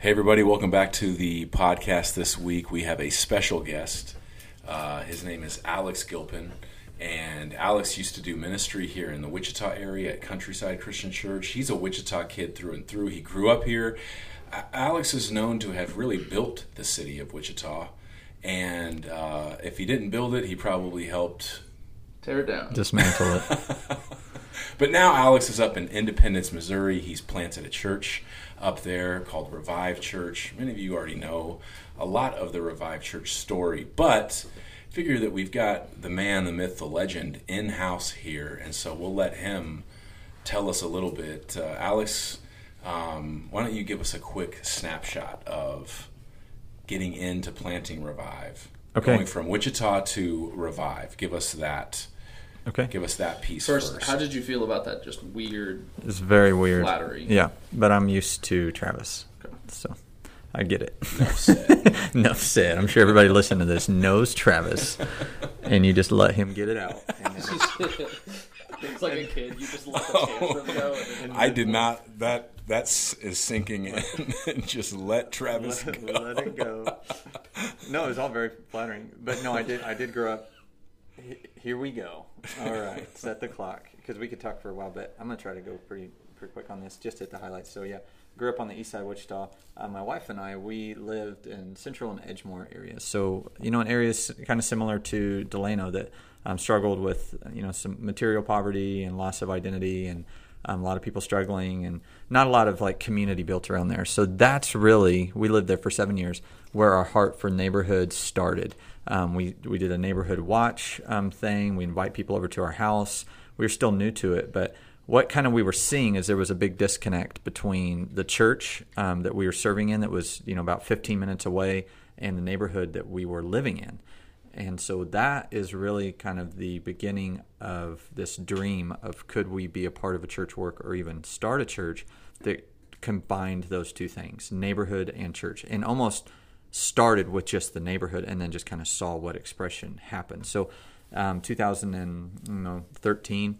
Hey, everybody, welcome back to the podcast this week. We have a special guest. Uh, his name is Alex Gilpin. And Alex used to do ministry here in the Wichita area at Countryside Christian Church. He's a Wichita kid through and through. He grew up here. Alex is known to have really built the city of Wichita. And uh, if he didn't build it, he probably helped tear it down, dismantle it. but now Alex is up in Independence, Missouri. He's planted a church up there called Revive Church. Many of you already know a lot of the Revive Church story, but figure that we've got the man, the myth, the legend in house here, and so we'll let him tell us a little bit. Uh, Alex, um, why don't you give us a quick snapshot of getting into planting Revive? Okay. Going from Wichita to Revive. Give us that. Okay. Give us that piece first, first. How did you feel about that? Just weird. It's very weird. Flattery. Yeah, but I'm used to Travis, okay. so I get it. Enough said. Enough said. I'm sure everybody listening to this knows Travis, and you just let him get it out. it's like a kid. You just let the oh. tantrum go. I did not. That that's sinking in. just let Travis let, go. Let it go. No, it was all very flattering, but no, I did. I did grow up. Here we go. All right, set the clock because we could talk for a while, but I'm gonna try to go pretty pretty quick on this. Just hit the highlights. So yeah, grew up on the east side of Wichita. Uh, my wife and I, we lived in Central and Edgemoor areas. So you know, an area kind of similar to Delano that um, struggled with you know some material poverty and loss of identity and um, a lot of people struggling and not a lot of like community built around there. So that's really we lived there for seven years where our heart for neighborhoods started. Um, we we did a neighborhood watch um, thing. We invite people over to our house. We were still new to it, but what kind of we were seeing is there was a big disconnect between the church um, that we were serving in that was you know about 15 minutes away and the neighborhood that we were living in and so that is really kind of the beginning of this dream of could we be a part of a church work or even start a church that combined those two things neighborhood and church and almost started with just the neighborhood and then just kind of saw what expression happened so um, 2013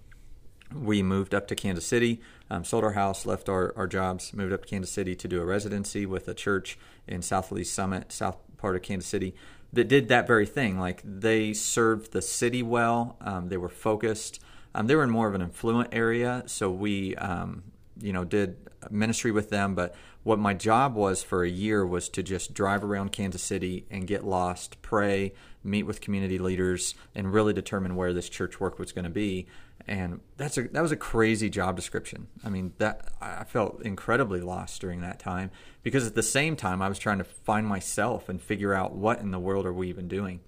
we moved up to Kansas City, um, sold our house, left our, our jobs, moved up to Kansas City to do a residency with a church in South Lee Summit, south part of Kansas City, that did that very thing. Like they served the city well, um, they were focused. Um, they were in more of an affluent area, so we, um, you know, did ministry with them. But what my job was for a year was to just drive around Kansas City and get lost, pray, meet with community leaders, and really determine where this church work was going to be and that's a that was a crazy job description. I mean, that I felt incredibly lost during that time because at the same time I was trying to find myself and figure out what in the world are we even doing.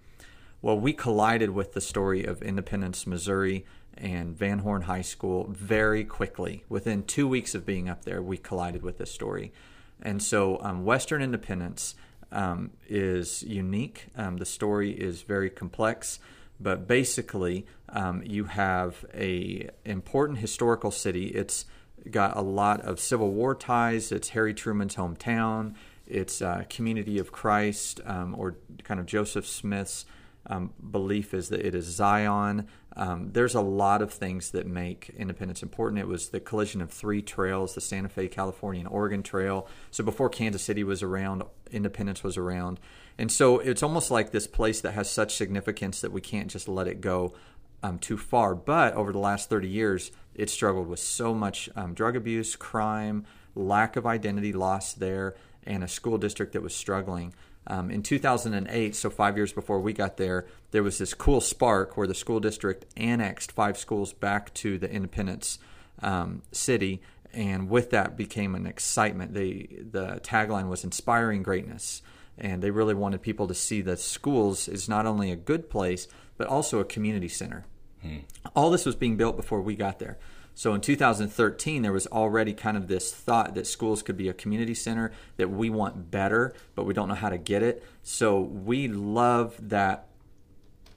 Well, we collided with the story of Independence, Missouri, and Van Horn High School very quickly. Within two weeks of being up there, we collided with this story, and so um, Western Independence um, is unique. Um, the story is very complex but basically um, you have a important historical city. It's got a lot of Civil War ties. It's Harry Truman's hometown. It's a community of Christ, um, or kind of Joseph Smith's um, belief is that it is Zion. Um, there's a lot of things that make independence important. It was the collision of three trails the Santa Fe, California, and Oregon Trail. So before Kansas City was around, independence was around. And so it's almost like this place that has such significance that we can't just let it go um, too far. But over the last 30 years, it struggled with so much um, drug abuse, crime, lack of identity loss there, and a school district that was struggling. Um, in 2008, so five years before we got there, there was this cool spark where the school district annexed five schools back to the Independence um, city, and with that became an excitement. They, the tagline was "Inspiring Greatness." and they really wanted people to see that schools is not only a good place but also a community center. Hmm. All this was being built before we got there. So in 2013, there was already kind of this thought that schools could be a community center, that we want better, but we don't know how to get it. So we love that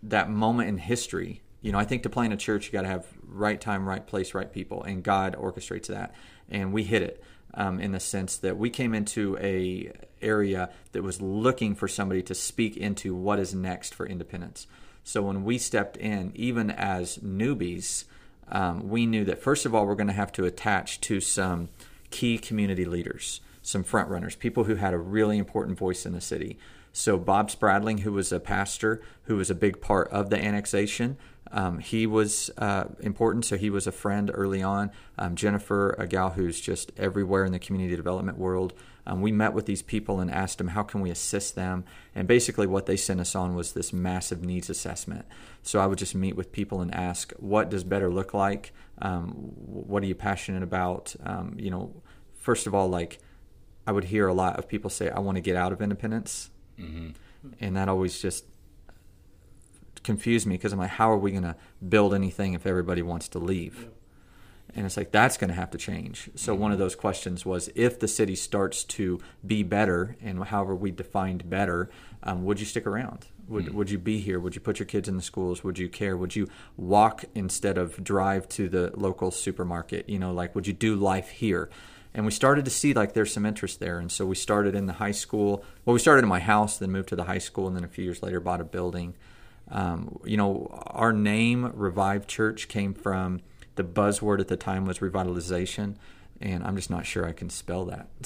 that moment in history. You know, I think to plant a church, you got to have right time, right place, right people, and God orchestrates that, and we hit it um, in the sense that we came into a area that was looking for somebody to speak into what is next for independence. So when we stepped in, even as newbies, um, we knew that first of all we're going to have to attach to some key community leaders. some front runners, people who had a really important voice in the city. So Bob Spradling, who was a pastor, who was a big part of the annexation, um, he was uh, important, so he was a friend early on. Um, Jennifer, a gal who's just everywhere in the community development world, um, we met with these people and asked them how can we assist them. And basically, what they sent us on was this massive needs assessment. So I would just meet with people and ask, what does better look like? Um, what are you passionate about? Um, you know, first of all, like I would hear a lot of people say, I want to get out of independence. Mm-hmm. And that always just confused me because I'm like, how are we going to build anything if everybody wants to leave? And it's like, that's going to have to change. So, mm-hmm. one of those questions was if the city starts to be better, and however we defined better, um, would you stick around? Would, mm-hmm. would you be here? Would you put your kids in the schools? Would you care? Would you walk instead of drive to the local supermarket? You know, like, would you do life here? and we started to see like there's some interest there and so we started in the high school well we started in my house then moved to the high school and then a few years later bought a building um, you know, our name, Revive Church, came from the buzzword at the time was revitalization, and I'm just not sure I can spell that.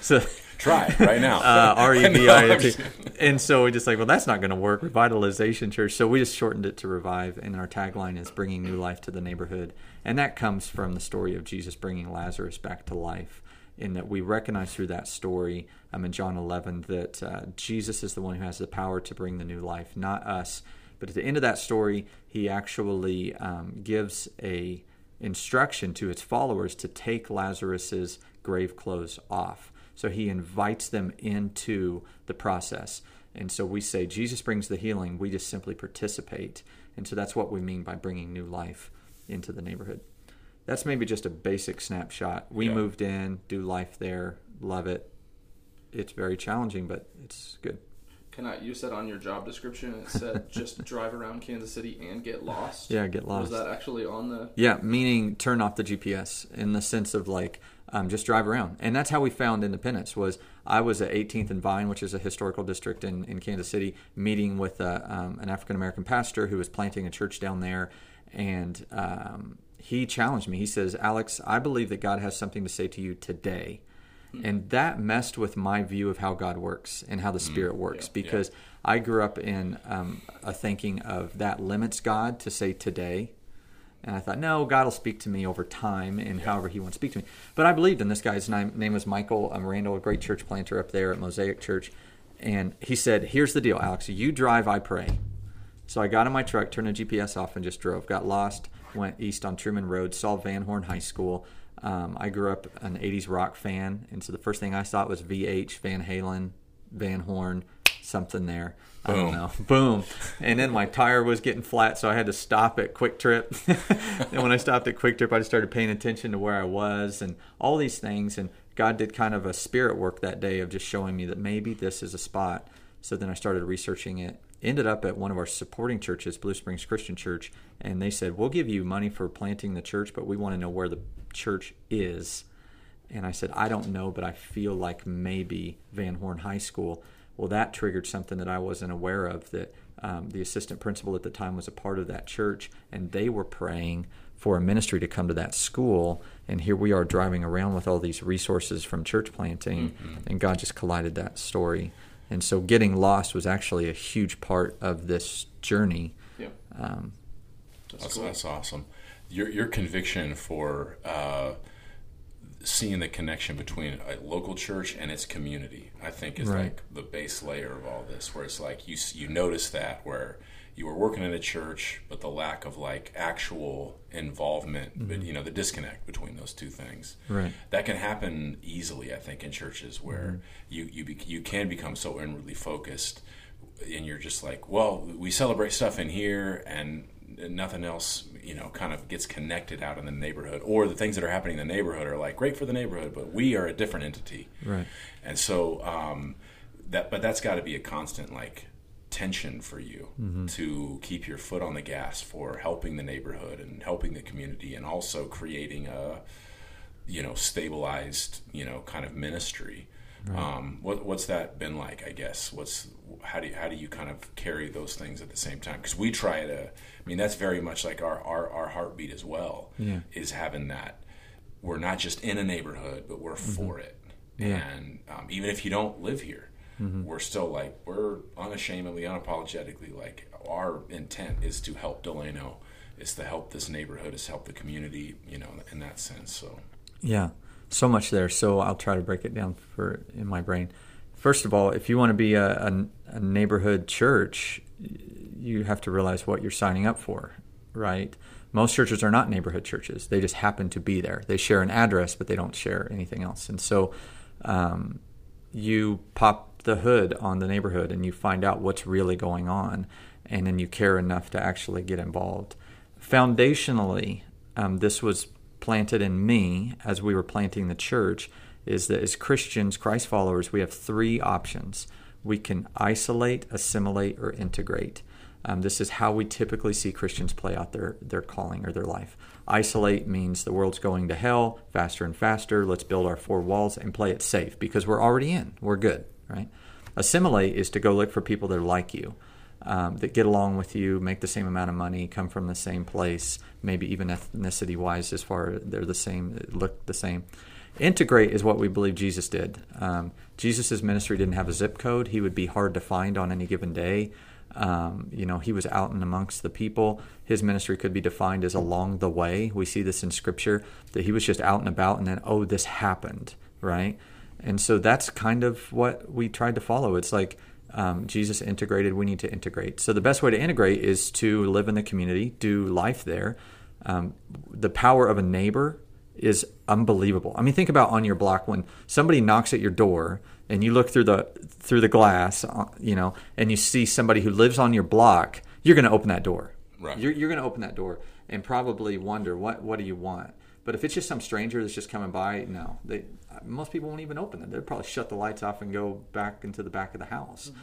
So, so try right now. Uh, R E V I T. And so we just like, well, that's not going to work. Revitalization Church. So we just shortened it to Revive, and our tagline is bringing new life to the neighborhood, and that comes from the story of Jesus bringing Lazarus back to life in that we recognize through that story um, in John 11 that uh, Jesus is the one who has the power to bring the new life, not us. But at the end of that story, he actually um, gives a instruction to his followers to take Lazarus's grave clothes off. So he invites them into the process. And so we say Jesus brings the healing, we just simply participate. And so that's what we mean by bringing new life into the neighborhood that's maybe just a basic snapshot. We yeah. moved in, do life there, love it. It's very challenging, but it's good. Can I? You said on your job description it said just drive around Kansas City and get lost. Yeah, get lost. Was that actually on the? Yeah, meaning turn off the GPS in the sense of like um, just drive around, and that's how we found Independence. Was I was at 18th and Vine, which is a historical district in, in Kansas City, meeting with a, um, an African American pastor who was planting a church down there, and um, he challenged me. He says, Alex, I believe that God has something to say to you today. Mm-hmm. And that messed with my view of how God works and how the hmm. Spirit mm-hmm. works yeah, because yeah. I grew up in um, a thinking of that limits God to say today. And I thought, no, God will speak to me over time and yeah. however He wants to speak to me. But I believed in this guy's name, name was Michael um, Randall, a great church planter up there at Mosaic Church. And he said, Here's the deal, Alex. You drive, I pray. So I got in my truck, turned the GPS off, and just drove. Got lost went east on Truman Road, saw Van Horn High School. Um, I grew up an 80s rock fan, and so the first thing I saw was VH, Van Halen, Van Horn, something there. I don't know. Boom. And then my tire was getting flat, so I had to stop at QuikTrip. and when I stopped at QuikTrip, I just started paying attention to where I was and all these things. And God did kind of a spirit work that day of just showing me that maybe this is a spot. So then I started researching it ended up at one of our supporting churches, Blue Springs Christian Church, and they said, We'll give you money for planting the church, but we want to know where the church is. And I said, I don't know, but I feel like maybe Van Horn High School. Well, that triggered something that I wasn't aware of that um, the assistant principal at the time was a part of that church, and they were praying for a ministry to come to that school. And here we are driving around with all these resources from church planting, mm-hmm. and God just collided that story. And so getting lost was actually a huge part of this journey. Yeah. Um, that's, that's, cool. that's, awesome. Your, your conviction for uh, seeing the connection between a local church and its community, I think, is right. like the base layer of all this, where it's like you, you notice that where you were working in a church, but the lack of like actual involvement, mm-hmm. but you know the disconnect between those two things. Right. That can happen easily, I think, in churches where mm-hmm. you you be, you can become so inwardly focused, and you're just like, well, we celebrate stuff in here, and nothing else, you know, kind of gets connected out in the neighborhood, or the things that are happening in the neighborhood are like great for the neighborhood, but we are a different entity. Right. And so um, that, but that's got to be a constant like tension for you mm-hmm. to keep your foot on the gas for helping the neighborhood and helping the community and also creating a you know stabilized you know kind of ministry right. um, what, what's that been like i guess what's how do you, how do you kind of carry those things at the same time because we try to i mean that's very much like our, our, our heartbeat as well yeah. is having that we're not just in a neighborhood, but we're for it. Yeah. And um, even if you don't live here, we're still like we're unashamedly, unapologetically like our intent is to help Delano, is to help this neighborhood, is to help the community. You know, in that sense. So Yeah, so much there. So I'll try to break it down for in my brain. First of all, if you want to be a, a, a neighborhood church, you have to realize what you're signing up for, right? Most churches are not neighborhood churches; they just happen to be there. They share an address, but they don't share anything else. And so, um, you pop the hood on the neighborhood and you find out what's really going on, and then you care enough to actually get involved. Foundationally, um, this was planted in me as we were planting the church is that as Christians, Christ followers, we have three options. We can isolate, assimilate, or integrate. Um, this is how we typically see Christians play out their, their calling or their life. Isolate means the world's going to hell faster and faster. Let's build our four walls and play it safe because we're already in. We're good, right? Assimilate is to go look for people that are like you, um, that get along with you, make the same amount of money, come from the same place, maybe even ethnicity wise, as far they're the same, look the same. Integrate is what we believe Jesus did. Um, Jesus' ministry didn't have a zip code. He would be hard to find on any given day. Um, you know, he was out and amongst the people. His ministry could be defined as along the way. We see this in Scripture that he was just out and about, and then, oh, this happened, right? And so that's kind of what we tried to follow. It's like um, Jesus integrated, we need to integrate. So the best way to integrate is to live in the community, do life there. Um, the power of a neighbor is unbelievable. I mean, think about on your block when somebody knocks at your door and you look through the through the glass, uh, you know, and you see somebody who lives on your block. You're going to open that door. Right. You're, you're going to open that door and probably wonder what what do you want. But if it's just some stranger that's just coming by, no, they most people won't even open it. They'll probably shut the lights off and go back into the back of the house. Mm-hmm.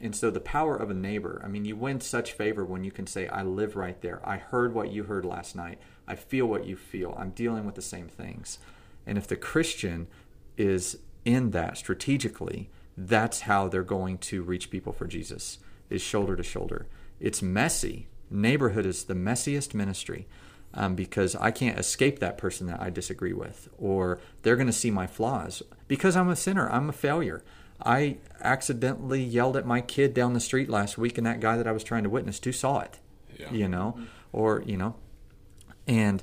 And so the power of a neighbor, I mean, you win such favor when you can say, I live right there. I heard what you heard last night. I feel what you feel. I'm dealing with the same things. And if the Christian is in that strategically, that's how they're going to reach people for Jesus, is shoulder to shoulder. It's messy. Neighborhood is the messiest ministry. Um, because I can't escape that person that I disagree with, or they're going to see my flaws because I'm a sinner. I'm a failure. I accidentally yelled at my kid down the street last week, and that guy that I was trying to witness to saw it. Yeah. You know, or you know, and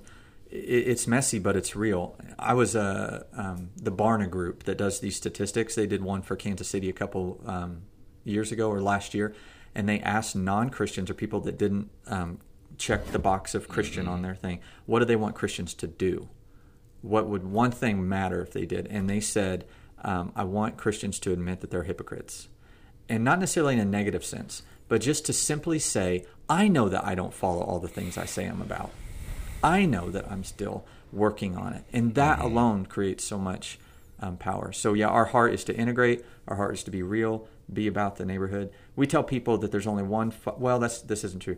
it's messy, but it's real. I was uh, um, the Barna group that does these statistics. They did one for Kansas City a couple um, years ago or last year, and they asked non Christians or people that didn't um, check the box of Christian on their thing, what do they want Christians to do? What would one thing matter if they did? And they said, um, I want Christians to admit that they're hypocrites. And not necessarily in a negative sense, but just to simply say, I know that I don't follow all the things I say I'm about. I know that I'm still working on it. And that alone creates so much um, power. So, yeah, our heart is to integrate, our heart is to be real, be about the neighborhood. We tell people that there's only one, fi- well, that's this isn't true.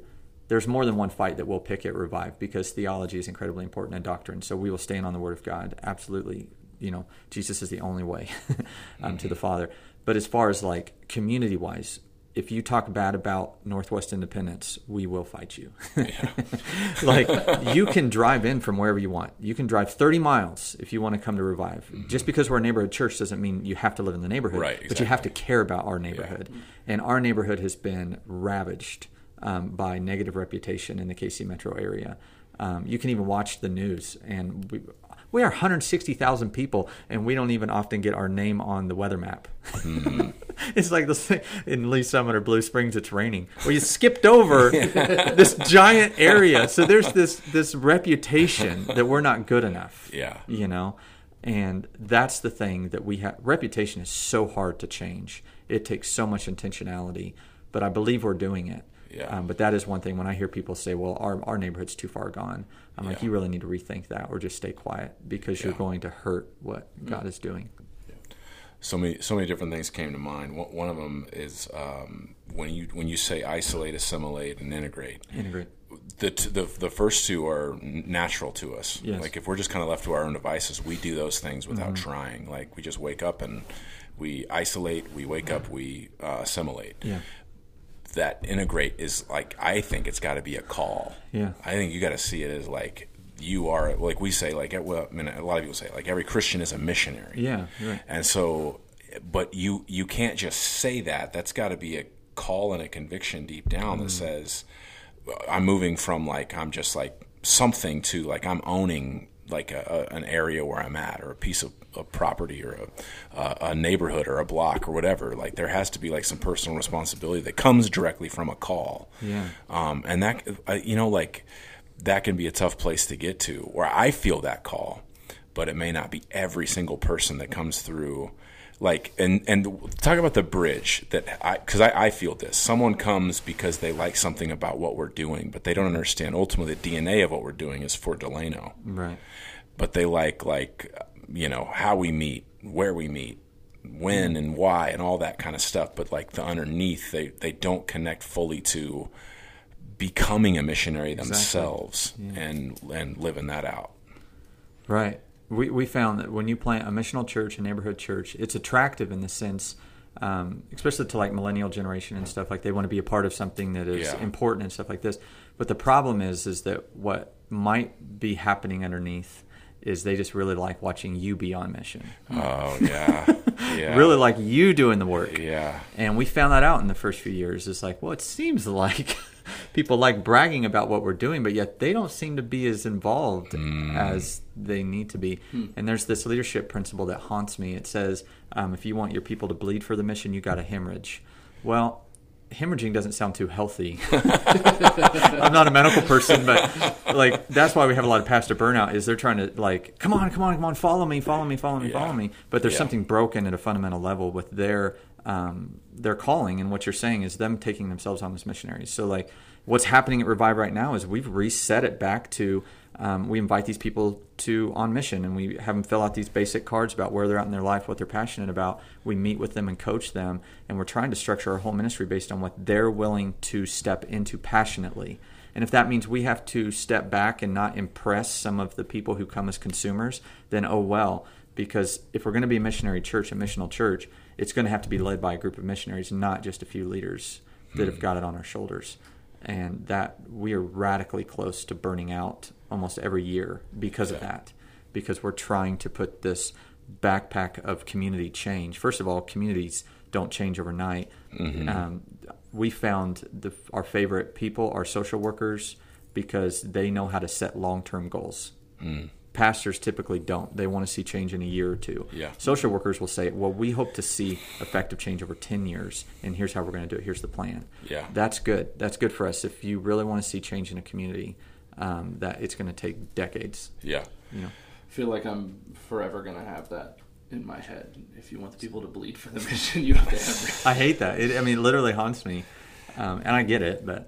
There's more than one fight that we'll pick at Revive because theology is incredibly important and doctrine. So we will stand on the Word of God. Absolutely, you know, Jesus is the only way um, to the Father. But as far as like community wise, if you talk bad about Northwest Independence, we will fight you. like you can drive in from wherever you want. You can drive 30 miles if you want to come to Revive. Just because we're a neighborhood church doesn't mean you have to live in the neighborhood, Right, but you have to care about our neighborhood. And our neighborhood has been ravaged um, by negative reputation in the KC metro area. Um, you can even watch the news, and we, we are 160,000 people, and we don't even often get our name on the weather map. it's like this thing in Lee Summit or Blue Springs. It's raining. Well, you skipped over this giant area, so there's this this reputation that we're not good enough. Yeah. you know, and that's the thing that we have. Reputation is so hard to change. It takes so much intentionality, but I believe we're doing it. Yeah. Um, but that is one thing when I hear people say, "Well, our our neighborhood's too far gone," I'm like, "You really need to rethink that, or just stay quiet because you're Yeah. going to hurt what God is doing." so many so many different things came to mind. One, of them is um, when you when you say isolate, assimilate, and integrate. Integrate. The, t- the the first two are natural to us. Yes. Like if we're just kind of left to our own devices, we do those things without trying. Like we just wake up and we isolate. We wake up. We uh, assimilate. Yeah. That integrate is like I think it's got to be a call. Yeah. I think you got to see it as like you are like we say like well, I mean, a lot of people say like every Christian is a missionary. Yeah, right. And so, but you you can't just say that. That's got to be a call and a conviction deep down that mm. says, I'm moving from like I'm just like something to like I'm owning like a, a, an area where I'm at or a piece of, of property or a, a, a neighborhood or a block or whatever. Like there has to be like some personal responsibility that comes directly from a call. Yeah. Um, and that uh, you know like that can be a tough place to get to where I feel that call, but it may not be every single person that comes through like and and talk about the bridge that I because I, I feel this someone comes because they like something about what we're doing but they don't understand ultimately the DNA of what we're doing is for Delano Right. But they like like you know how we meet where we meet when and why and all that kind of stuff but like the underneath they they don't connect fully to becoming a missionary themselves and and living that out Right. We, we found that when you plant a missional church, a neighborhood church, it's attractive in the sense, um, especially to like millennial generation and stuff. Like they want to be a part of something that is Yeah. important and stuff like this. But the problem is, is that what might be happening underneath is they just really like watching you be on mission. oh yeah yeah Really like you doing the work. yeah And we found that out in the first few years. It's like, well, it seems like people like bragging about what we're doing, but yet they don't seem to be as involved as they need to be. And there's this leadership principle that haunts me. It says, um, if you want your people to bleed for the mission, you got to hemorrhage. Well, hemorrhaging doesn't sound too healthy. I'm not a medical person, but like that's why we have a lot of pastor burnout. Is they're trying to like, come on, come on, come on, follow me, follow me, follow me, Yeah. follow me. But there's Yeah. something broken at a fundamental level with their um, their calling, and what you're saying is them taking themselves on as missionaries. So like, what's happening at Revive right now is we've reset it back to. Um, we invite these people to on mission, and we have them fill out these basic cards about where they're at in their life, what they're passionate about. We meet with them and coach them, and we're trying to structure our whole ministry based on what they're willing to step into passionately. And if that means we have to step back and not impress some of the people who come as consumers, then oh well. Because if we're going to be a missionary church, a missional church, it's going to have to be led by a group of missionaries, not just a few leaders that have got it on our shoulders. And that we are radically close to burning out almost every year because of that. Because we're trying to put this backpack of community change. First of all, communities don't change overnight. Um, we found the, our favorite people are social workers because they know how to set long-term goals. Pastors typically don't. They want to see change in a year or two. Yeah. Social workers will say, "Well, we hope to see effective change over 10 years, and here's how we're going to do it. Here's the plan." Yeah. That's good. That's good for us. If you really want to see change in a community, um, that it's going to take decades. yeah You know. I feel like I'm forever gonna have that in my head. If you want the people to bleed for the mission, you have to have. I hate that. It, I mean, it literally haunts me, um, and I get it, but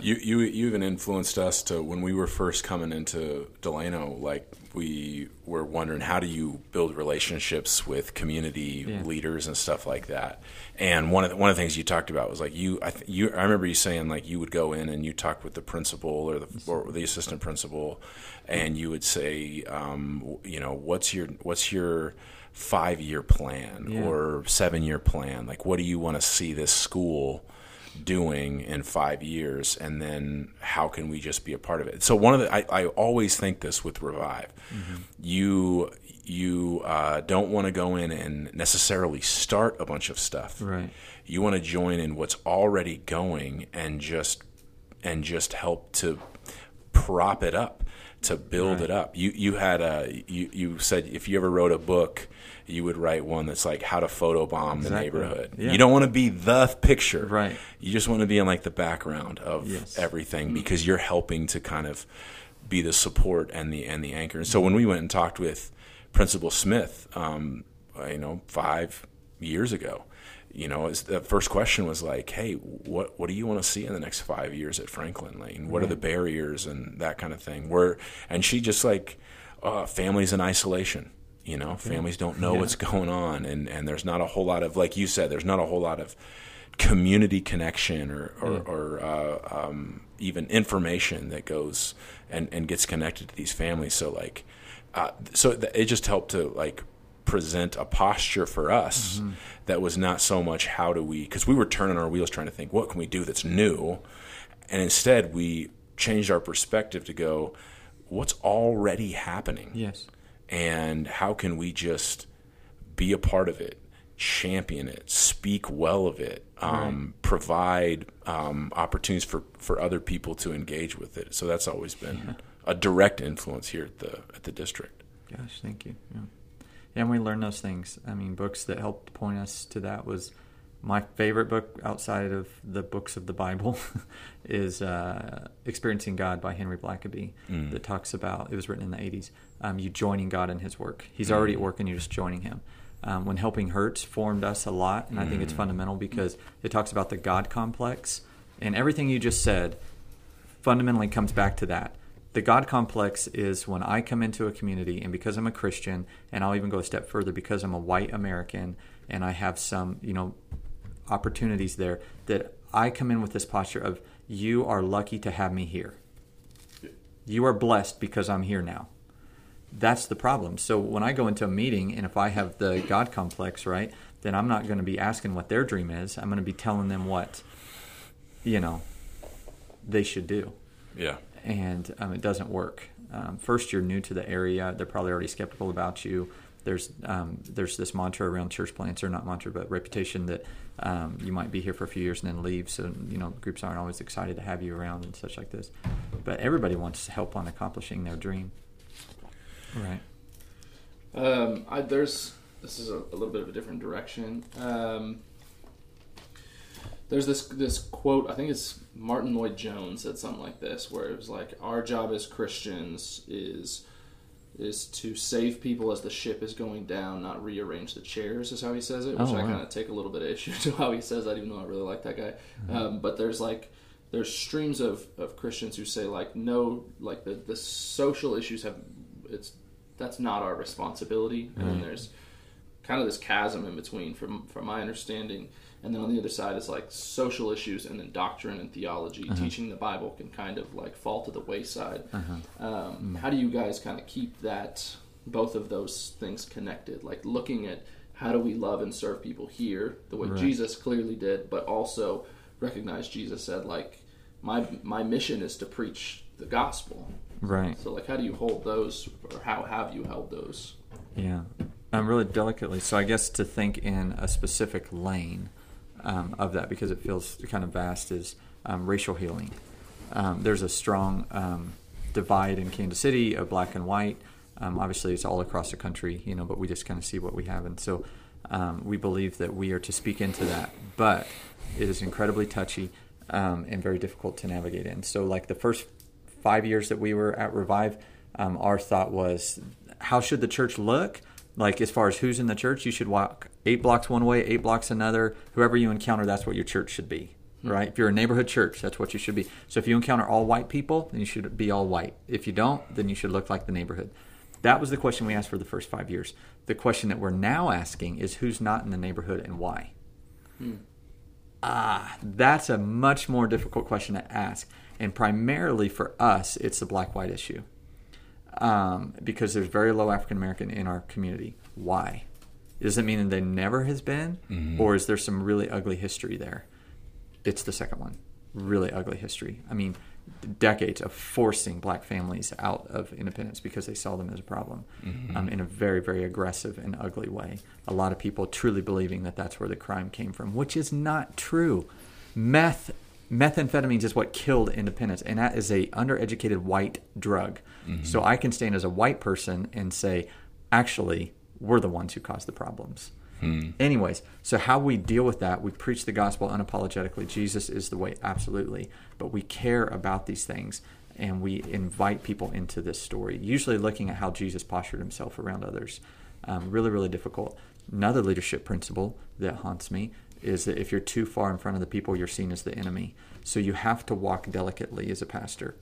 You you you even influenced us to when we were first coming into Delano. Like we were wondering how do you build relationships with community Yeah. leaders and stuff like that. And one of the, one of the things you talked about was like you I th- you I remember you saying like you would go in and you talk with the principal or the or the assistant principal, and you would say um, you know what's your what's your five year plan Yeah. or seven year plan like what do you want to see this school doing in five years and then how can we just be a part of it? So one of the i, I always think this with revive. You you uh, don't want to go in and necessarily start a bunch of stuff. Right. you want to join in what's already going and just and just help to prop it up to build it up. You you had a you, you said if you ever wrote a book you would write one that's like how to photobomb the neighborhood Yeah. you don't want to be the picture Right. you just want to be in like the background of Yes. everything because you're helping to kind of be the support and the and the anchor. And so when we went and talked with Principal Smith, um, you know, five years ago, you know, is the first question was like, "Hey, what what do you want to see in the next five years at Franklin Lane? What are the barriers and that kind of thing?" Where and she just like, uh, families in isolation. You know, families don't know what's going on, and and there's not a whole lot of like you said, there's not a whole lot of community connection or or, or uh, um, even information that goes and, and gets connected to these families. So like, uh, so it just helped to like present a posture for us that was not so much how do we because we were turning our wheels trying to think what can we do that's new, and instead we changed our perspective to go. what's already happening Yes. And how can we just be a part of it champion it speak well of it um, provide um, opportunities for, for other people to engage with it so that's always been a direct influence here at the at the district Gosh, thank you. Yeah. And we learn those things. I mean, books that helped point us to that was my favorite book outside of the books of the Bible is uh, Experiencing God by Henry Blackaby Mm. that talks about, it was written in the 80s, um, you joining God in his work. He's already at work and you're just joining him. Um, when Helping Hurts formed us a lot, and I think it's fundamental because it talks about the God complex. And everything you just said fundamentally comes back to that. The God complex is when I come into a community and because I'm a Christian, and I'll even go a step further because I'm a white American and I have some, you know, opportunities there, that I come in with this posture of, you are lucky to have me here. You are blessed because I'm here now. That's the problem. So when I go into a meeting and if I have the God complex, right, then I'm not going to be asking what their dream is. I'm going to be telling them what, you know, they should do yeah and um, it doesn't work. Um, first, you're new to the area; they're probably already skeptical about you. There's um, there's this mantra around church plants, or not mantra, but reputation that um, you might be here for a few years and then leave. So you know groups aren't always excited to have you around and such like this. But everybody wants help on accomplishing their dream. Right. Um, I, there's this is a, a little bit of a different direction. Um, there's this this quote. I think it's Martyn Lloyd-Jones said something like this, where it was like, "Our job as Christians is is to save people as the ship is going down, not rearrange the chairs." Is how he says it, which Oh, I kind of take a little bit of issue to how he says that, even though I really like that guy. Um, but there's like there's streams of, of Christians who say like no, like the the social issues have it's that's not our responsibility, and then there's kind of this chasm in between from from my understanding and then on the other side is like social issues and then doctrine and theology. Teaching the bible can kind of like fall to the wayside. Um, how do you guys kind of keep that both of those things connected? Like looking at how do we love and serve people here the way Right. jesus clearly did but also recognize jesus said like my my mission is to preach the gospel. Right. so like how do you hold those or how have you held those? Yeah, um, really delicately. So I guess to think in a specific lane um, of that because it feels kind of vast is um, racial healing. Um, there's a strong um, divide in Kansas City of black and white. Um, obviously, it's all across the country, you know, but we just kind of see what we have, and so we believe that we are to speak into that. But it is incredibly touchy and very difficult to navigate in. So, like the first five years that we were at Revive, um, our thought was, how should the church look? Like as far as who's in the church, you should walk eight blocks one way, eight blocks another. Whoever you encounter, that's what your church should be, right? If you're a neighborhood church, that's what you should be. So if you encounter all white people, then you should be all white. If you don't, then you should look like the neighborhood. That was the question we asked for the first five years. The question that we're now asking is who's not in the neighborhood and why. Ah, that's a much more difficult question to ask. And primarily for us, it's the black white issue. Um, because there's very low African American in our community. Why? Does it mean that there never has been? Mm-hmm. Or is there some really ugly history there? It's the second one. Really ugly history. I mean, decades of forcing black families out of independence because they saw them as a problem mm-hmm. um, in a very, very aggressive and ugly way. A lot of people truly believing that that's where the crime came from, which is not true. Meth, methamphetamines is what killed independence, and that is a undereducated white drug. Mm-hmm. So I can stand as a white person and say, actually, we're the ones who caused the problems. Anyways, so how we deal with that, we preach the gospel unapologetically. Jesus is the way, absolutely. But we care about these things and we invite people into this story, usually looking at how Jesus postured himself around others. Um, really, really difficult. Another leadership principle that haunts me is that if you're too far in front of the people, you're seen as the enemy. So you have to walk delicately as a pastor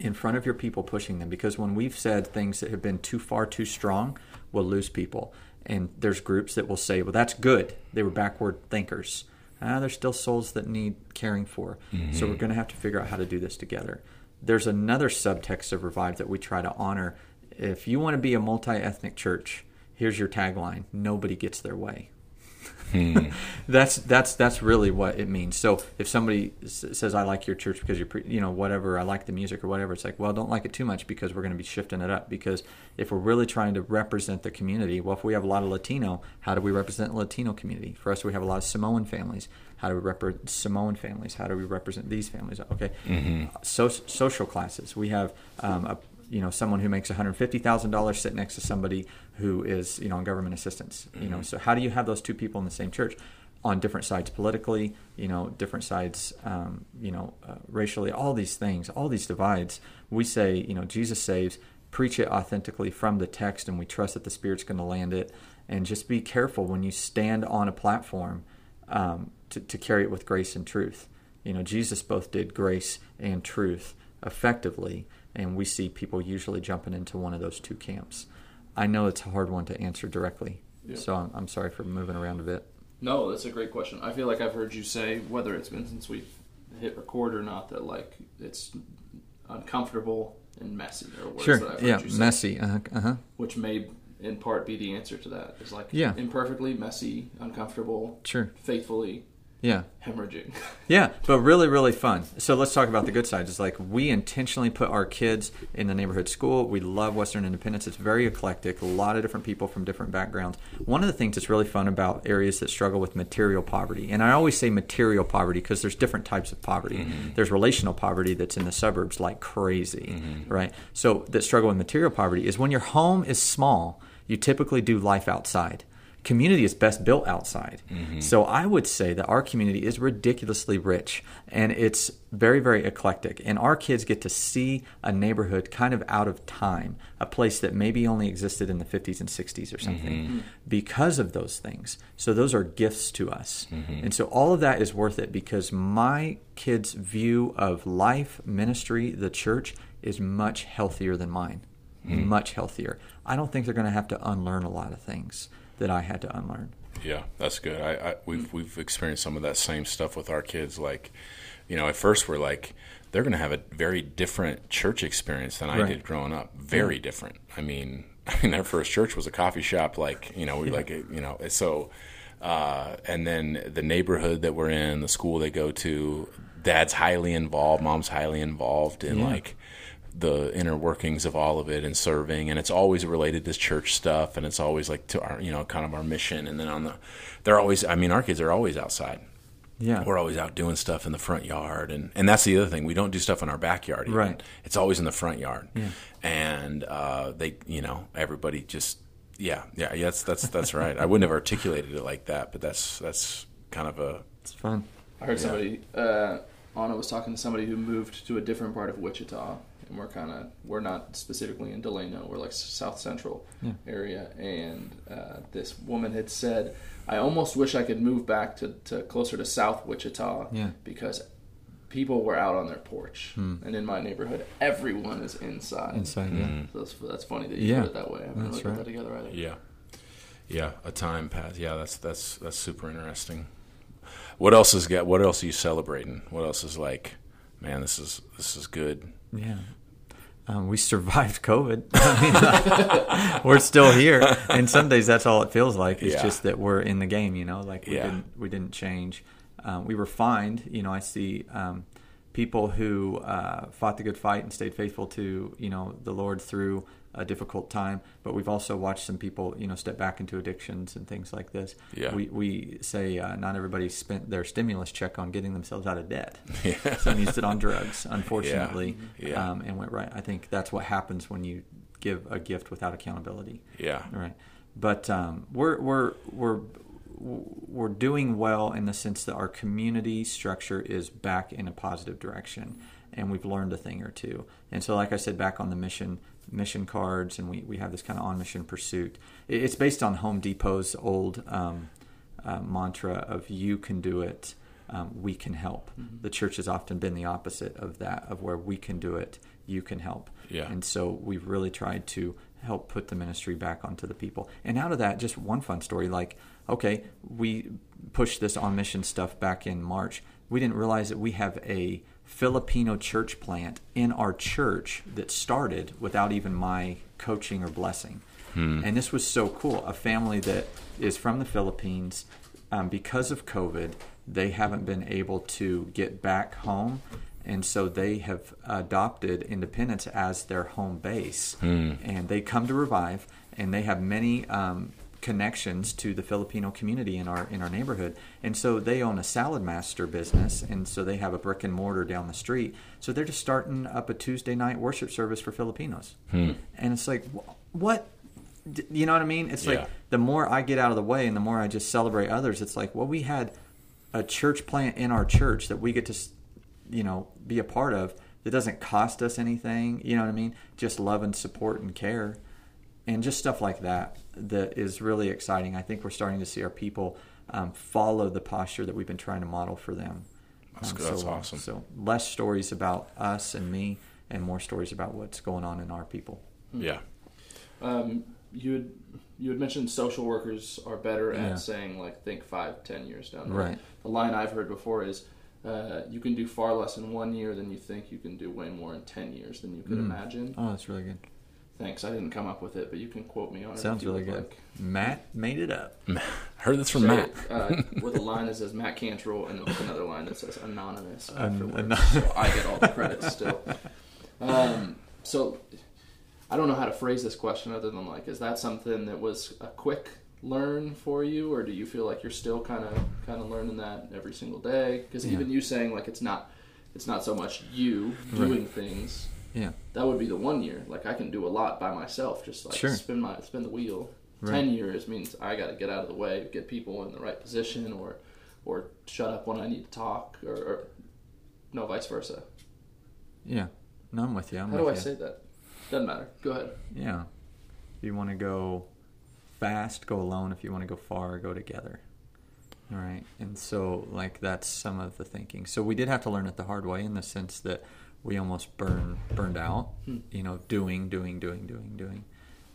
in front of your people pushing them because when we've said things that have been too far too strong we'll lose people. And there's groups that will say well that's good. They were backward thinkers. Ah, there's still souls that need caring for. So we're going to have to figure out how to do this together. There's another subtext of revive that we try to honor. If you want to be a multi-ethnic church here's your tagline. Nobody gets their way that's that's that's really what it means. So if somebody s- says I like your church because you're pre-, you know whatever I like the music or whatever, it's like well don't like it too much because we're going to be shifting it up because if we're really trying to represent the community, well if we have a lot of Latino, how do we represent the Latino community? For us, we have a lot of Samoan families. How do we represent Samoan families? How do we represent these families? Okay, so, social classes. We have um, a you know someone who makes $150,000 sit next to somebody who is you know on government assistance you know? So how do you have those two people in the same church? On different sides politically you know different sides um, you know uh, racially all these things all these divides. We say you know Jesus saves preach it authentically from the text and we trust that the spirit's going to land it. And just be careful when you stand on a platform um, to, to carry it with grace and truth. You know Jesus both did grace and truth effectively and we see people usually jumping into one of those two camps. I know it's a hard one to answer directly, Yeah. so I'm, I'm sorry for moving around a bit. No, that's a great question. I feel like I've heard you say, whether it's been since we hit record or not, that like it's uncomfortable and messy. Or words Sure, that I've heard yeah, you say, messy. Uh huh. which may in part be the answer to that. Is like Yeah. imperfectly messy, uncomfortable, Sure. faithfully Yeah, hemorrhaging. yeah, but really, really fun. So let's talk about the good side. It's like we intentionally put our kids in the neighborhood school. We love Western Independence. It's very eclectic. A lot of different people from different backgrounds. One of the things that's really fun about areas that struggle with material poverty, and I always say material poverty because there's different types of poverty. Mm-hmm. There's relational poverty that's in the suburbs like crazy, mm-hmm. right? So that struggle with material poverty is when your home is small, you typically do life outside community is best built outside. Mm-hmm. So I would say that our community is ridiculously rich and it's very, very eclectic. And our kids get to see a neighborhood kind of out of time, a place that maybe only existed in the 50s and 60s or something mm-hmm. because of those things. So those are gifts to us. Mm-hmm. And so all of that is worth it because my kids' view of life, ministry, the church is much healthier than mine. Much healthier. I don't think they're going to have to unlearn a lot of things that I had to unlearn. Yeah, that's good. I, I we've we've experienced some of that same stuff with our kids. Like, you know, at first we're like, they're going to have a very different church experience than I Right. did growing up. Very different. I mean, I mean, their first church was a coffee shop. Like, you know, we like, you know, so. Uh, and then the neighborhood that we're in, the school they go to, dad's highly involved, mom's highly involved in Yeah. like the inner workings of all of it and serving and it's always related to church stuff and it's always like to our you know kind of our mission and then on the they're always i mean our kids are always outside Yeah. we're always out doing stuff in the front yard and and that's the other thing we don't do stuff in our backyard even. Right. it's always in the front yard and uh they you know everybody just yeah yeah yeah, that's that's that's right i wouldn't have articulated it like that but that's that's kind of a It's fun. I heard somebody, uh, Anna was talking to somebody who moved to a different part of Wichita, and we're kind of, we're not specifically in Delano, we're like South Central Yeah. area, and uh, this woman had said, I almost wish I could move back to, to closer to South Wichita Yeah. because people were out on their porch, and in my neighborhood, everyone is inside. Inside, yeah. So that's, that's funny that you Yeah. put it that way. I haven't That's really put that together either. Yeah, yeah, a time pass. Yeah, that's that's that's super interesting. What else is got? What else are you celebrating? What else is like? Man, this is this is good. Yeah. Um, we survived COVID. I mean, we're still here, and some days that's all it feels like. It's Yeah. just that we're in the game, you know. Like we Yeah. didn't we didn't change. Um, we were fined. You know, I see um, people who uh, fought the good fight and stayed faithful to you know the Lord through a difficult time. But we've also watched some people you know step back into addictions and things like this. Yeah. We we say uh, not everybody spent their stimulus check on getting themselves out of debt. Yeah. Some used it on drugs, unfortunately, Yeah. Um, and went right. I think that's what happens when you give a gift without accountability. Yeah, Right. But um, we're we're we're we're doing well in the sense that our community structure is back in a positive direction, and we've learned a thing or two. And so, like I said, back on the mission mission cards, and we, we have this kind of on mission pursuit. It's based on Home Depot's old um, uh, mantra of "You can do it." Um, we can help. The church has often been the opposite of that, of where we can do it, you can help. Yeah. And so we've really tried to help put the ministry back onto the people. And out of that, just one fun story like, okay, we pushed this on mission stuff back in March. We didn't realize that we have a Filipino church plant in our church that started without even my coaching or blessing. And this was so cool. A family that is from the Philippines um, because of COVID, they haven't been able to get back home. And so they have adopted Independence as their home base. And they come to Revive, and they have many um, connections to the Filipino community in our in our neighborhood. And so they own a Saladmaster business, and so they have a brick and mortar down the street. So they're just starting up a Tuesday night worship service for Filipinos. Hmm. And it's like, what? You know what I mean? It's Yeah. like the more I get out of the way and the more I just celebrate others, it's like, well, we had a church plant in our church that we get to, you know, be a part of that doesn't cost us anything. You know what I mean? Just love and support and care, and just stuff like that that is really exciting. I think we're starting to see our people um, follow the posture that we've been trying to model for them. That's Um, good. That's so, awesome. So less stories about us and me, and more stories about what's going on in our people. Yeah. Um, you had you had mentioned social workers are better Yeah. at saying like think five, ten years down the Right. The line I've heard before is uh, you can do far less in one year than you think you can do way more in ten years than you could Mm. imagine. Oh, that's really good. Thanks, I didn't come up with it, but you can quote me on it. Sounds really good. like. Matt made it up. Heard this from Say Matt. uh, with a line that says Matt Cantrell and then with another line that says anonymous afterwards. an- so I get all the credit still. Um, so I don't know how to phrase this question other than like, is that something that was a quick learn for you, or do you feel like you're still kind of kind of learning that every single day? Because Yeah. even you saying like it's not it's not so much you doing things. Yeah. That would be the one year. Like I can do a lot by myself, just like Sure. spin my spin the wheel. Right. Ten years means I got to get out of the way, get people in the right position, or or shut up when I need to talk, or, or no, vice versa. Yeah. No, I'm with you. I'm How with do I you. say that? Doesn't matter. Go ahead. Yeah. If you want to go fast, go alone. If you want to go far, go together. All right. And so, like, that's some of the thinking. So we did have to learn it the hard way in the sense that we almost burn burned out. Hmm. You know, doing, doing, doing, doing, doing.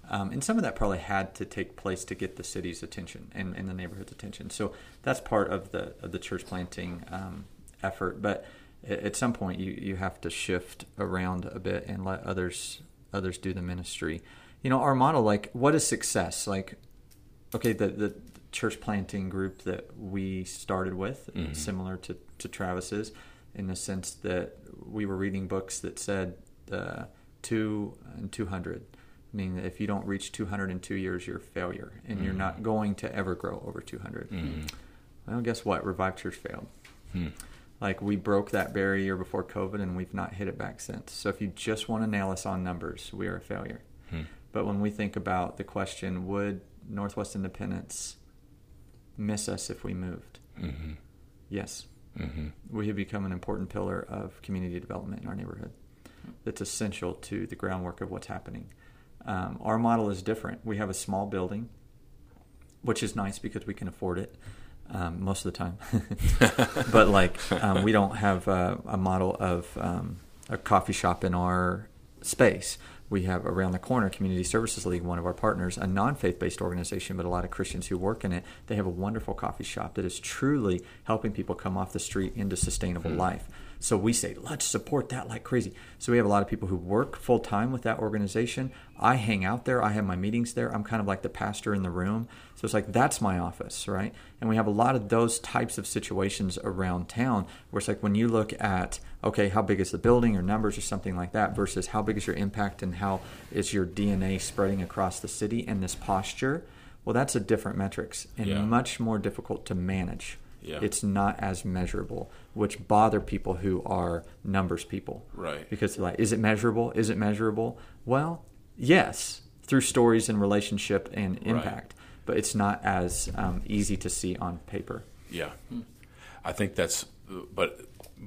Um, and some of that probably had to take place to get the city's attention and, and the neighborhood's attention. So that's part of the of the church planting um, effort. But at, some point, you, you have to shift around a bit and let others others do the ministry. You know, our model, like, what is success? Like, okay, the the church planting group that we started with, Mhm. similar to to Travis's, in the sense that we were reading books that said uh, two and two hundred. I mean, if you don't reach 200 in two years, you're a failure, and you're Mhm. not going to ever grow over 200. Mhm. Well, guess what? Revive Church failed. Hmm. Like we broke that barrier before COVID, and we've not hit it back since. So if you just want to nail us on numbers, we are a failure. Hmm. But when we think about the question, would Northwest Independence miss us if we moved? Mhm. Yes. Mhm. We have become an important pillar of community development in our neighborhood. That's essential to the groundwork of what's happening. Um, our model is different. We have a small building, which is nice because we can afford it um, most of the time. but like, um, we don't have a, a model of um, a coffee shop in our space. We have around the corner, Community Services League, one of our partners, a non faith based organization, but a lot of Christians who work in it. They have a wonderful coffee shop that is truly helping people come off the street into sustainable Hmm. life. So we say, let's support that like crazy. So we have a lot of people who work full time with that organization. I hang out there. I have my meetings there. I'm kind of like the pastor in the room. So it's like, that's my office, right? And we have a lot of those types of situations around town where it's like when you look at, okay, how big is the building or numbers or something like that versus how big is your impact and how is your DNA spreading across the city and this posture. Well, that's a different metrics and Yeah. much more difficult to manage. Yeah. It's not as measurable, which bother people who are numbers people. Right. Because they're like, is it measurable? Is it measurable? Well, yes, through stories and relationship and impact, but it's not as um, easy to see on paper. Yeah, I think that's, but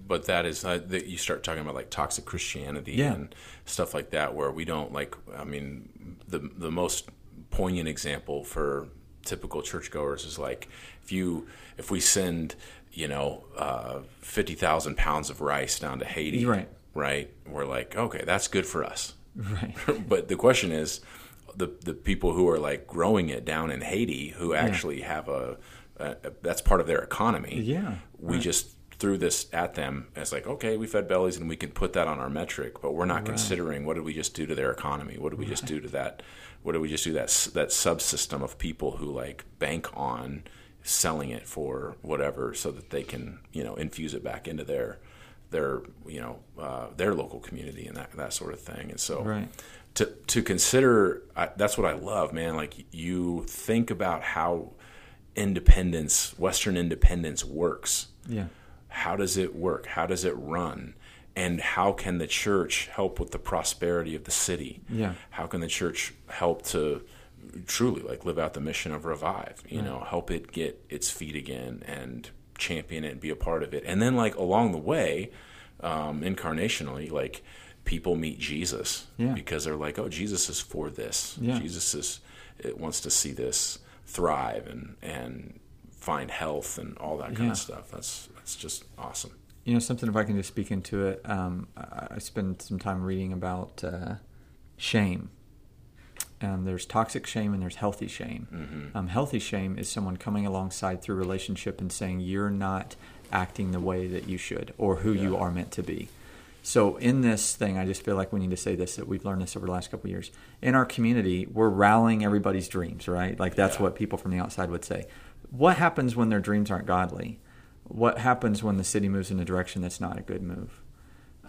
but that is uh, that you start talking about like toxic Christianity Yeah. and stuff like that, where we don't like. I mean, the the most poignant example for typical churchgoers is like if you if we send you know uh, fifty thousand pounds of rice down to Haiti, Right. Right, we're like, okay, that's good for us. Right. but the question is the the people who are like growing it down in Haiti who actually have a, a that's part of their economy. Yeah, we right. just threw this at them as like, okay, we fed bellies and we can put that on our metric, but we're not Right. considering what did we just do to their economy? What did we just do to that? What did we just do that that subsystem of people who like bank on selling it for whatever so that they can you know infuse it back into their their you know uh, their local community and that that sort of thing and so Right. to to consider I, that's what I love man like you think about how independence western independence works Yeah. How does it work how does it run and how can the church help with the prosperity of the city Yeah. how can the church help to truly like live out the mission of revive you know help it get its feet again and champion it and be a part of it and then like along the way um, incarnationally like people meet jesus Yeah. because they're like oh jesus is for this Yeah. jesus is it wants to see this thrive and and find health and all that kind Yeah. of stuff that's that's just awesome You know, something if I can just speak into it, um, I, spend some time reading about uh, shame. Um, there's toxic shame and there's healthy shame. Um, healthy shame is someone coming alongside through relationship and saying, You're not acting the way that you should or who you are meant to be. So, in this thing, I just feel like we need to say this that we've learned this over the last couple of years. In our community, we're rallying everybody's dreams, right? Like, that's Yeah. what people from the outside would say. What happens when their dreams aren't godly? What happens when the city moves in a direction that's not a good move?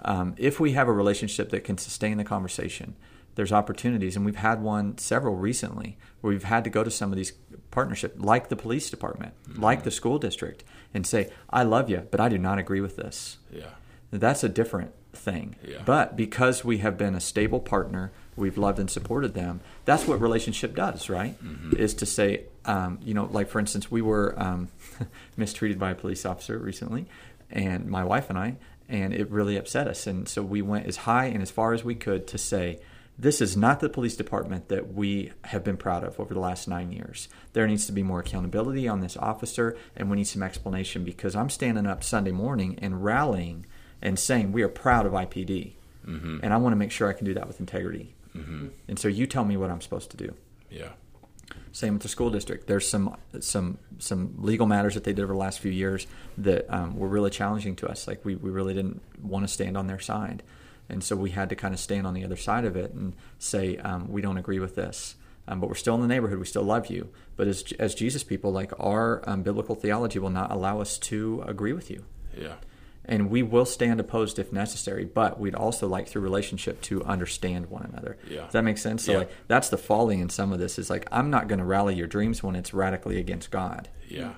Um, if we have a relationship that can sustain the conversation, there's opportunities, and we've had one several recently where we've had to go to some of these partnerships, like the police department, like the school district, and say, "I love you, but I do not agree with this." yeah That's a different thing. Yeah. But because we have been a stable partner, we've loved and supported them. That's what relationship does, right? Is to say, um, you know, like for instance, we were um, mistreated by a police officer recently, and my wife and I, and it really upset us. And so we went as high and as far as we could to say, this is not the police department that we have been proud of over the last nine years. There needs to be more accountability on this officer, and we need some explanation because I'm standing up Sunday morning and rallying and saying we are proud of IPD, Mm-hmm. and I want to make sure I can do that with integrity. And so you tell me what I'm supposed to do. yeah Same with the school district. There's some some some legal matters that they did over the last few years that um, were really challenging to us. Like we, we really didn't want to stand on their side, and so we had to kind of stand on the other side of it and say um, we don't agree with this. Um, but we're still in the neighborhood. We still love you. But as as Jesus people, like our um, biblical theology will not allow us to agree with you yeah and we will stand opposed if necessary but we'd also like through relationship to understand one another Yeah. does that make sense so Yeah. like that's the folly in some of this is like i'm not going to rally your dreams when it's radically against god Yeah,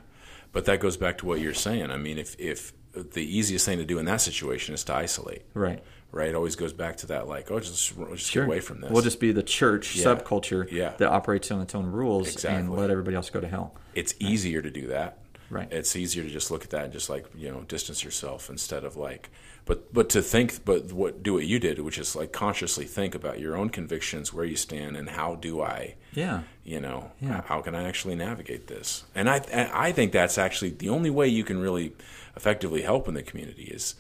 but that goes back to what you're saying. I mean, if if the easiest thing to do in that situation is to isolate, right right? It always goes back to that, like, oh, just just sure get away from this. we'll just be the church Yeah. subculture Yeah. that operates on its own rules and let everybody else go to hell it's easier to do that. Right. It's easier to just look at that and just like you know distance yourself instead of like, but but to think, but what do what you did, which is like consciously think about your own convictions, where you stand, and how do I yeah you know Yeah. how can i actually navigate this and i i think that's actually the only way you can really effectively help in the community is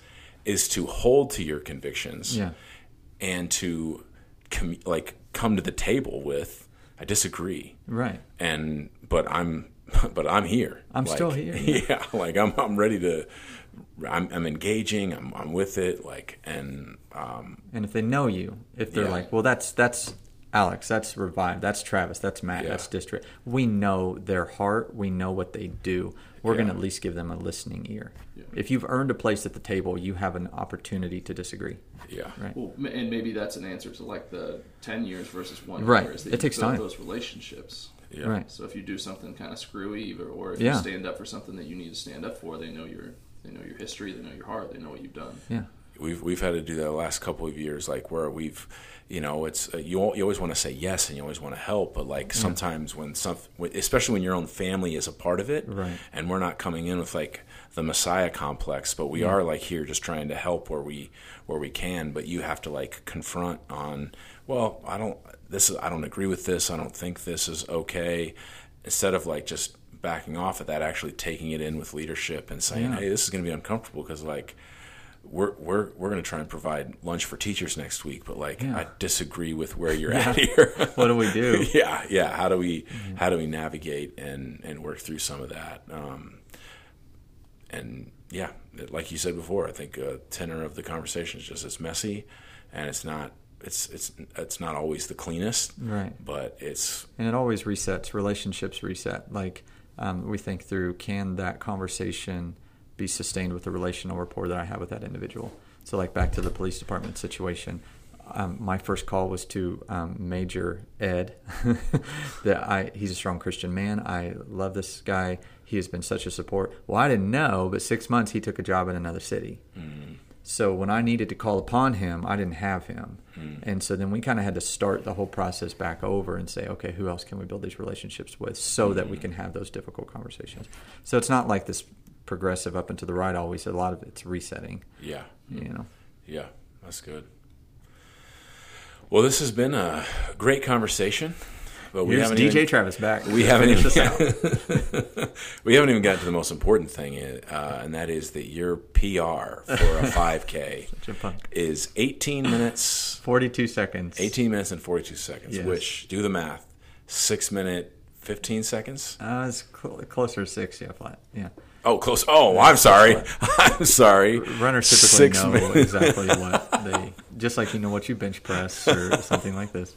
is to hold to your convictions Yeah. and to com- like come to the table with i disagree right and but i'm but i'm here I'm Like, still here, yeah like i'm i'm ready to i'm, I'm engaging I'm, I'm with it like and um and if they know you if they're Yeah. like well that's that's alex that's revive that's travis that's matt Yeah. that's district we know their heart we know what they do we're going to at least give them a listening ear if you've earned a place at the table you have an opportunity to disagree yeah right Well, and maybe that's an answer to like the ten years versus one Right. year. is that It takes time. Those relationships. Yeah right So if you do something kind of screwy, or, or if Yeah. you stand up for something that you need to stand up for, they know your they know your history, they know your heart, they know what you've done. yeah we've we've had to do that the last couple of years like where we've you know it's uh, you you always want to say yes and you always want to help but like sometimes when some especially when your own family is a part of it Right. and we're not coming in with like the messiah complex but we are like here just trying to help where we where we can but you have to like confront on well I don't this is I don't agree with this I don't think this is okay instead of like just backing off of that actually taking it in with leadership and saying Yeah. hey this is going to be uncomfortable because like we're we're we're going to try and provide lunch for teachers next week, but like Yeah. I disagree with where you're at here. what do we do yeah, yeah. How do we how do we navigate and and work through some of that? Um, and yeah, like you said before, I think uh, tenor of the conversation is just it's messy, and it's not it's it's it's not always the cleanest, right but it's and it always resets relationships reset like um, we think through can that conversation be sustained with the relational rapport that I have with that individual. So, like back to the police department situation, um, my first call was to um, Major Ed. that I he's a strong Christian man. I love this guy. He has been such a support. Well, I didn't know, but six months he took a job in another city. Mm. So when I needed to call upon him, I didn't have him. Mm. And so then we kind of had to start the whole process back over and say, okay, who else can we build these relationships with so that we Mm. can have those difficult conversations? So it's not like this progressive up and to the right always. A lot of it's resetting, Yeah. you know. Yeah. That's good. Well, this has been a great conversation, but we Here's haven't DJ even, Travis back. we haven't even we haven't even got to the most important thing, uh, and that is that your PR for a 5K Such a is 18 minutes, 42 seconds. 18 minutes and 42 seconds. Yes. Which do the math, six minute 15 seconds. Uh, it's cl- closer to six, yeah, flat. Yeah. Oh, close. Oh, I'm sorry. I'm sorry. Runners typically Six know minutes. exactly what they, just like you know what you bench press or something like this.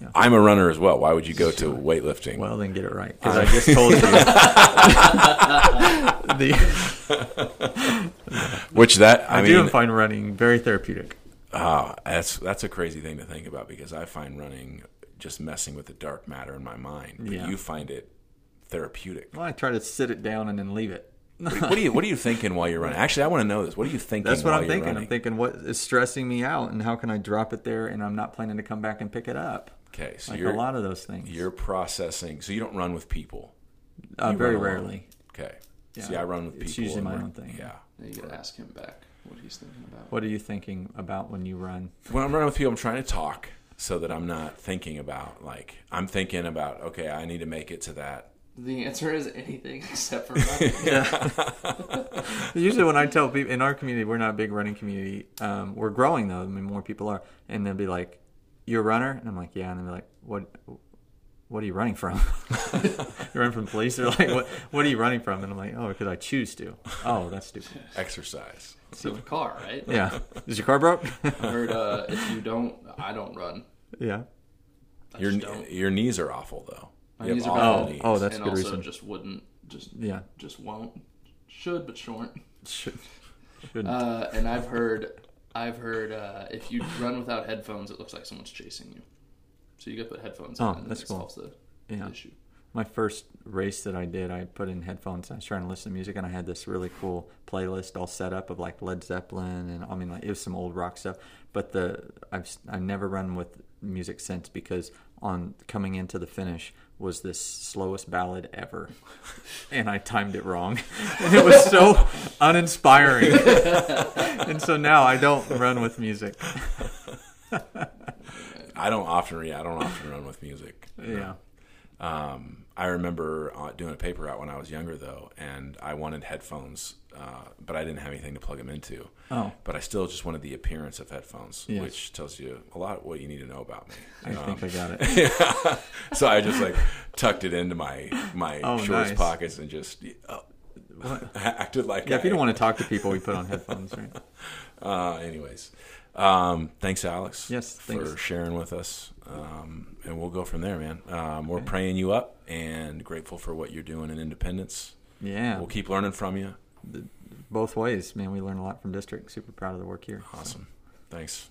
Yeah. I'm a runner as well. Why would you go to weightlifting? Well, then get it right. Because I just told you. the, Which that I, I, mean, do find running very therapeutic. Ah, that's that's a crazy thing to think about because I find running just messing with the dark matter in my mind. But Yeah. you find it therapeutic. Well, I try to sit it down and then leave it. What, what are you What are you thinking while you're running? Actually, I want to know this. What are you thinking? That's what while I'm you're thinking. running? I'm thinking what is stressing me out and how can I drop it there and I'm not planning to come back and pick it up. Okay, so Like you're a lot of those things. you're processing. So you don't run with people. uh, very rarely. Okay. Yeah. See, I run with people. It's usually my we're- own thing. Yeah. Now you gotta ask him back what he's thinking about. What are you thinking about when you run? When I'm running with people, I'm trying to talk so that I'm not thinking about like I'm thinking about. Okay, I need to make it to that. The answer is anything except for running. Usually, when I tell people in our community, we're not a big running community. Um, we're growing though. I mean, more people are, and they'll be like, "You're a runner," and I'm like, "Yeah," and they'll be like, "What? What are you running from? you run from police?" They're like, "What? What are you running from?" And I'm like, "Oh, because I choose to." Oh, that's stupid. Exercise. So have a car, right? Yeah. Is your car broke? I heard uh, if you don't, I don't run. yeah. I Your just don't. your knees are awful though. My You have knees are awful bad. knees. Oh, that's and a good also reason. just wouldn't, just Yeah. just won't. Should but shouldn't. Should, should. Uh, and I've heard, I've heard uh, if you run without headphones, it looks like someone's chasing you. So you got to put headphones Oh, on. and that's it cool. solves the yeah. issue. My first race that I did, I put in headphones. I was trying to listen to music, and I had this really cool playlist all set up of like Led Zeppelin, and I mean, like it was some old rock stuff. But the I've I've never run with music since because on coming into the finish was this slowest ballad ever, and I timed it wrong, and it was so uninspiring. and so now I don't run with music. I don't often read. I don't often run with music. Yeah. Um, I remember uh, doing a paper out when I was younger, though, and I wanted headphones, uh, but I didn't have anything to plug them into. Oh. But I still just wanted the appearance of headphones, Yes. which tells you a lot of what you need to know about me. I Um, think I got it. so I just like tucked it into my my Oh, shorts nice. pockets and just uh, acted like Yeah, if you don't want to talk to people, we put on headphones, right? Uh, anyways, um, thanks, Alex. Yes, for sharing with us, um, and we'll go from there, man. Um, we're praying you up and grateful for what you're doing in Independence. Yeah. We'll keep learning from you. both ways, man. We learn a lot from district. Super proud of the work here. so. Awesome. Thanks.